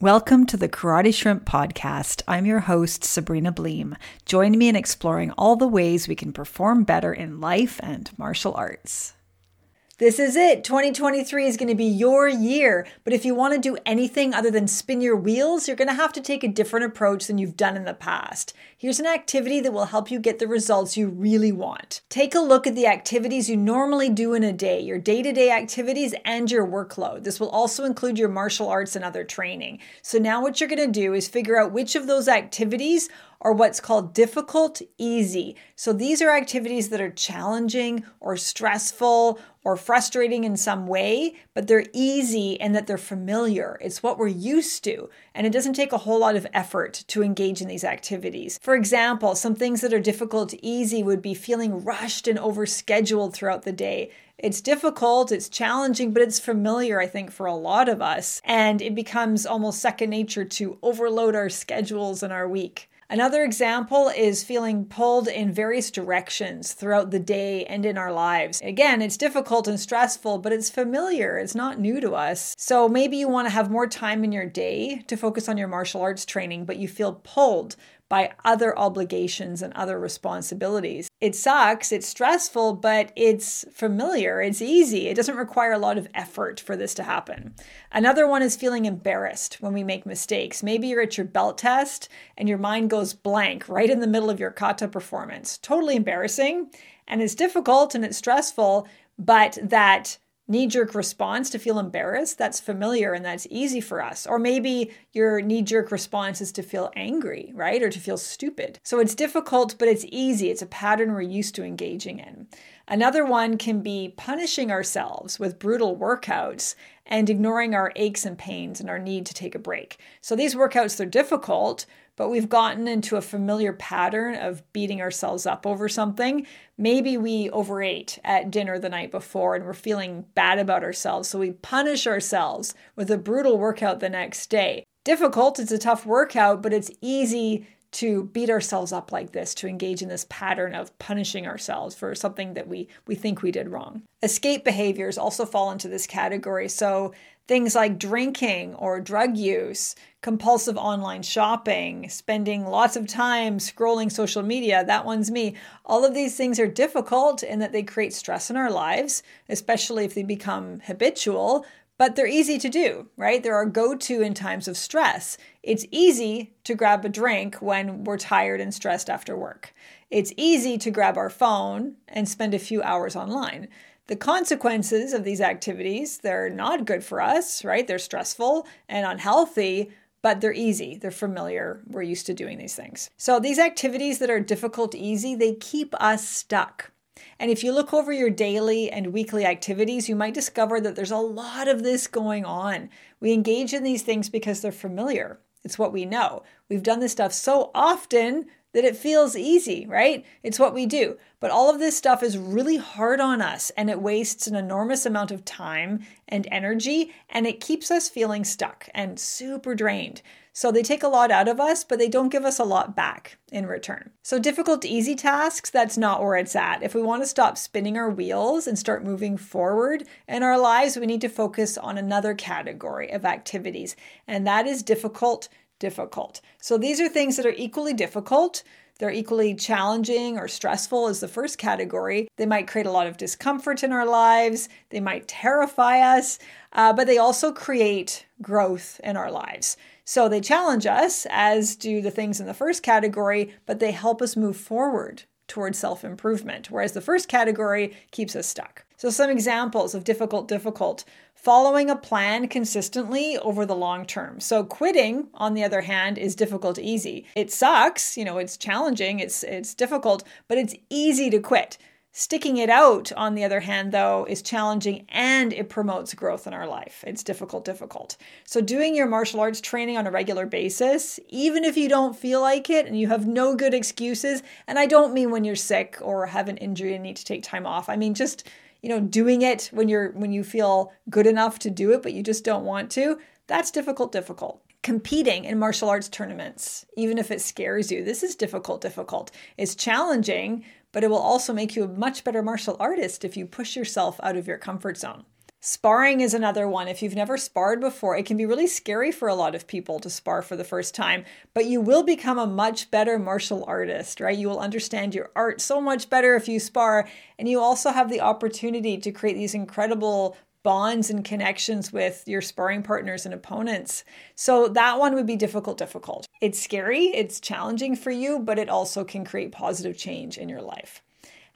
Welcome to the Karate Shrimp Podcast. I'm your host, Sabrina Bleem. Join me in exploring all the ways we can perform better in life and martial arts. This is it. 2023 is going to be your year. But if you want to do anything other than spin your wheels, you're going to have to take a different approach than you've done in the past. Here's an activity that will help you get the results you really want. Take a look at the activities you normally do in a day, your day to day activities and your workload. This will also include your martial arts and other training. So now what you're going to do is figure out which of those activities are what's called difficult easy. So these are activities that are challenging or stressful or frustrating in some way, but they're easy and that they're familiar. It's what we're used to, and it doesn't take a whole lot of effort to engage in these activities. For example, some things that are difficult easy would be feeling rushed and overscheduled throughout the day. It's difficult, it's challenging, but it's familiar, I think, for a lot of us. And it becomes almost second nature to overload our schedules and our week. Another example is feeling pulled in various directions throughout the day and in our lives. Again, it's difficult and stressful, but it's familiar. It's not new to us. So maybe you want to have more time in your day to focus on your martial arts training, but you feel pulled by other obligations and other responsibilities. It sucks, it's stressful, but it's familiar, it's easy. It doesn't require a lot of effort for this to happen. Another one is feeling embarrassed when we make mistakes. Maybe you're at your belt test and your mind goes blank right in the middle of your kata performance. Totally embarrassing and it's difficult and it's stressful, but that knee jerk response to feel embarrassed, that's familiar and that's easy for us. Or maybe your knee jerk response is to feel angry, right? Or to feel stupid. So it's difficult, but it's easy. It's a pattern we're used to engaging in. Another one can be punishing ourselves with brutal workouts and ignoring our aches and pains and our need to take a break. So these workouts, they're difficult, but we've gotten into a familiar pattern of beating ourselves up over something. Maybe we overate at dinner the night before and we're feeling bad about ourselves. So we punish ourselves with a brutal workout the next day. Difficult, it's a tough workout, but it's easy to beat ourselves up like this, to engage in this pattern of punishing ourselves for something that we, we think we did wrong. Escape behaviors also fall into this category. So things like drinking or drug use, compulsive online shopping, spending lots of time scrolling social media, that one's me. All of these things are difficult in that they create stress in our lives, especially if they become habitual, but they're easy to do, right? They're our go to in times of stress. It's easy to grab a drink when we're tired and stressed after work. It's easy to grab our phone and spend a few hours online. The consequences of these activities, they're not good for us, right? They're stressful and unhealthy, but they're easy. They're familiar. We're used to doing these things. So these activities that are difficult, easy, they keep us stuck. And if you look over your daily and weekly activities, you might discover that there's a lot of this going on. We engage in these things because they're familiar. It's what we know. We've done this stuff so often that it feels easy, right? It's what we do. But all of this stuff is really hard on us and it wastes an enormous amount of time and energy and it keeps us feeling stuck and super drained. So they take a lot out of us, but they don't give us a lot back in return. So difficult, easy tasks, that's not where it's at. If we want to stop spinning our wheels and start moving forward in our lives, we need to focus on another category of activities, and that is difficult difficult. So these are things that are equally difficult. They're equally challenging or stressful as the first category. They might create a lot of discomfort in our lives. They might terrify us, uh, but they also create growth in our lives. So they challenge us, as do the things in the first category, but they help us move forward towards self improvement, whereas the first category keeps us stuck. So, some examples of difficult, difficult following a plan consistently over the long term. So quitting, on the other hand, is difficult easy. It sucks, you know, it's challenging, it's it's difficult, but it's easy to quit. Sticking it out, on the other hand, though, is challenging and it promotes growth in our life. It's difficult, difficult. So, doing your martial arts training on a regular basis, even if you don't feel like it and you have no good excuses, and I don't mean when you're sick or have an injury and need to take time off, I mean just you know, doing it when you're when you feel good enough to do it but you just don't want to, that's difficult difficult. Competing in martial arts tournaments, even if it scares you, this is difficult difficult. It's challenging, but it will also make you a much better martial artist if you push yourself out of your comfort zone. Sparring is another one. If you've never sparred before, it can be really scary for a lot of people to spar for the first time, but you will become a much better martial artist, right? You will understand your art so much better if you spar, and you also have the opportunity to create these incredible bonds and connections with your sparring partners and opponents. So that one would be difficult, difficult. It's scary, it's challenging for you, but it also can create positive change in your life.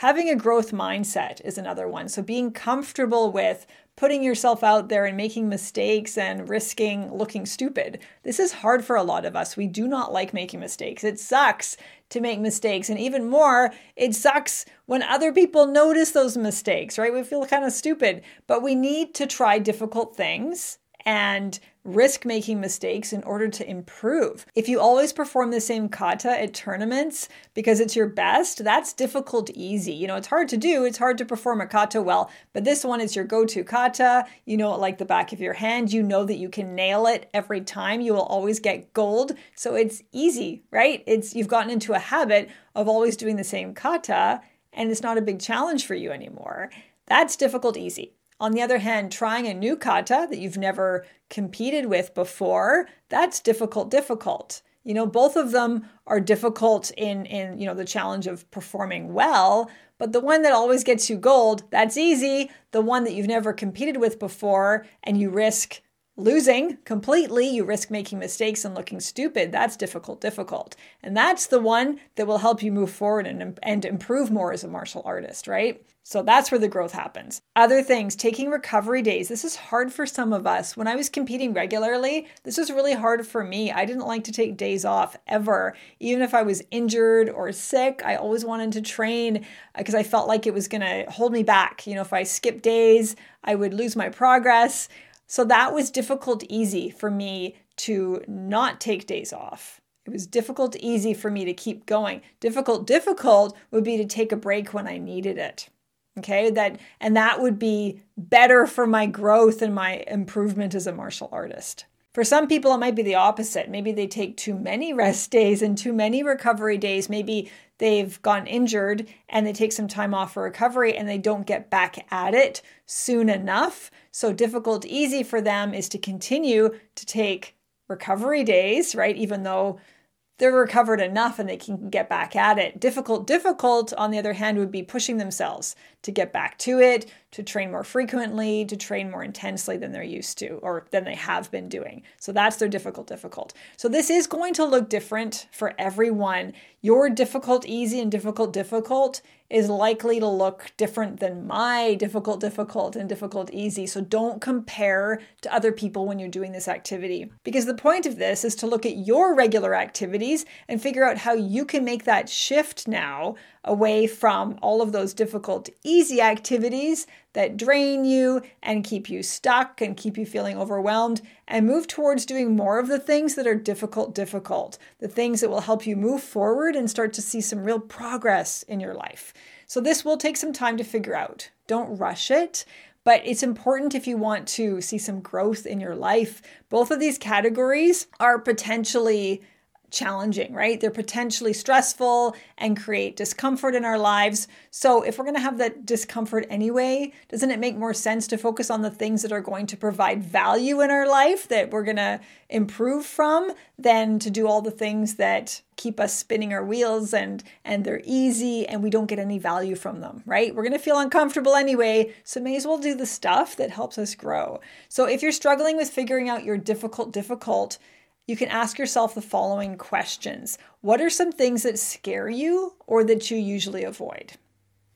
Having a growth mindset is another one. So being comfortable with putting yourself out there and making mistakes and risking looking stupid. This is hard for a lot of us. We do not like making mistakes. It sucks to make mistakes. And even more, it sucks when other people notice those mistakes, right? We feel kind of stupid, but we need to try difficult things and risk making mistakes in order to improve. If you always perform the same kata at tournaments because it's your best, that's difficult easy. You know, it's hard to do, it's hard to perform a kata well, but this one is your go to kata. You know it like the back of your hand. You know that you can nail it every time. You will always get gold. So it's easy, right? It's you've gotten into a habit of always doing the same kata and it's not a big challenge for you anymore. That's difficult easy. On the other hand, trying a new kata that you've never competed with before, that's difficult, difficult. You know, both of them are difficult in in, you know, the challenge of performing well, but the one that always gets you gold, that's easy. The one that you've never competed with before and you risk losing completely, you risk making mistakes and looking stupid. That's difficult, difficult. And that's the one that will help you move forward and, and improve more as a martial artist, right? So that's where the growth happens. Other things, taking recovery days. This is hard for some of us. When I was competing regularly, this was really hard for me. I didn't like to take days off ever. Even if I was injured or sick, I always wanted to train because uh, I felt like it was going to hold me back. You know, if I skipped days, I would lose my progress. So that was difficult, easy for me to not take days off. It was difficult, easy for me to keep going. Difficult, difficult would be to take a break when I needed it. Okay, that and that would be better for my growth and my improvement as a martial artist. For some people, it might be the opposite. Maybe they take too many rest days and too many recovery days. Maybe they've gotten injured and they take some time off for recovery and they don't get back at it soon enough. So, difficult, easy for them is to continue to take recovery days, right? Even though they're recovered enough and they can get back at it. Difficult, difficult, on the other hand, would be pushing themselves to get back to it, to train more frequently, to train more intensely than they're used to or than they have been doing. So that's their difficult, difficult. So this is going to look different for everyone. Your difficult, easy, and difficult, difficult is likely to look different than my difficult, difficult, and difficult, easy. So don't compare to other people when you're doing this activity. Because the point of this is to look at your regular activities and figure out how you can make that shift now away from all of those difficult, easy activities that drain you and keep you stuck and keep you feeling overwhelmed, and move towards doing more of the things that are difficult, difficult, the things that will help you move forward and start to see some real progress in your life. So, this will take some time to figure out. Don't rush it. But it's important if you want to see some growth in your life. Both of these categories are potentially challenging, right? They're potentially stressful and create discomfort in our lives. So, if we're going to have that discomfort anyway, doesn't it make more sense to focus on the things that are going to provide value in our life that we're going to improve from than to do all the things that keep us spinning our wheels and and they're easy and we don't get any value from them, right? We're going to feel uncomfortable anyway, so may as well do the stuff that helps us grow. So, if you're struggling with figuring out your difficult difficult you can ask yourself the following questions What are some things that scare you or that you usually avoid?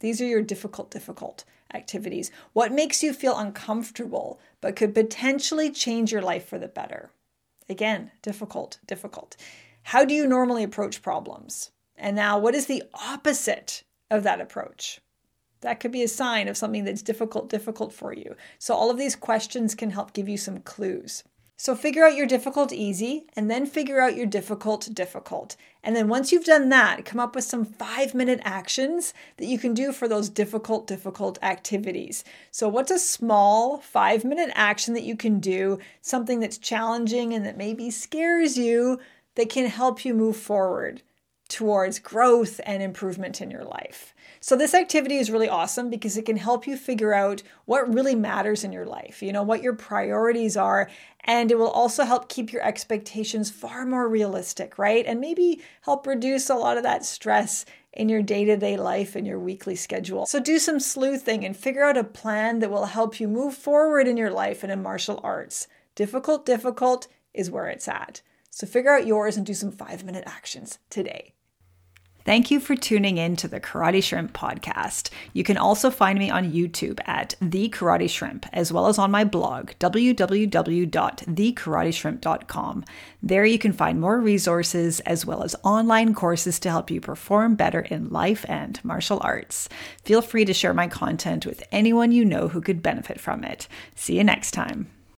These are your difficult, difficult activities. What makes you feel uncomfortable but could potentially change your life for the better? Again, difficult, difficult. How do you normally approach problems? And now, what is the opposite of that approach? That could be a sign of something that's difficult, difficult for you. So, all of these questions can help give you some clues. So figure out your difficult easy and then figure out your difficult difficult. And then once you've done that, come up with some five minute actions that you can do for those difficult, difficult activities. So, what's a small five minute action that you can do, something that's challenging and that maybe scares you, that can help you move forward towards growth and improvement in your life? So, this activity is really awesome because it can help you figure out what really matters in your life, you know, what your priorities are. And it will also help keep your expectations far more realistic, right? And maybe help reduce a lot of that stress in your day to day life and your weekly schedule. So, do some sleuthing and figure out a plan that will help you move forward in your life and in martial arts. Difficult, difficult is where it's at. So, figure out yours and do some five minute actions today. Thank you for tuning in to the Karate Shrimp podcast. You can also find me on YouTube at The Karate Shrimp, as well as on my blog, www.thekarateshrimp.com. There you can find more resources as well as online courses to help you perform better in life and martial arts. Feel free to share my content with anyone you know who could benefit from it. See you next time.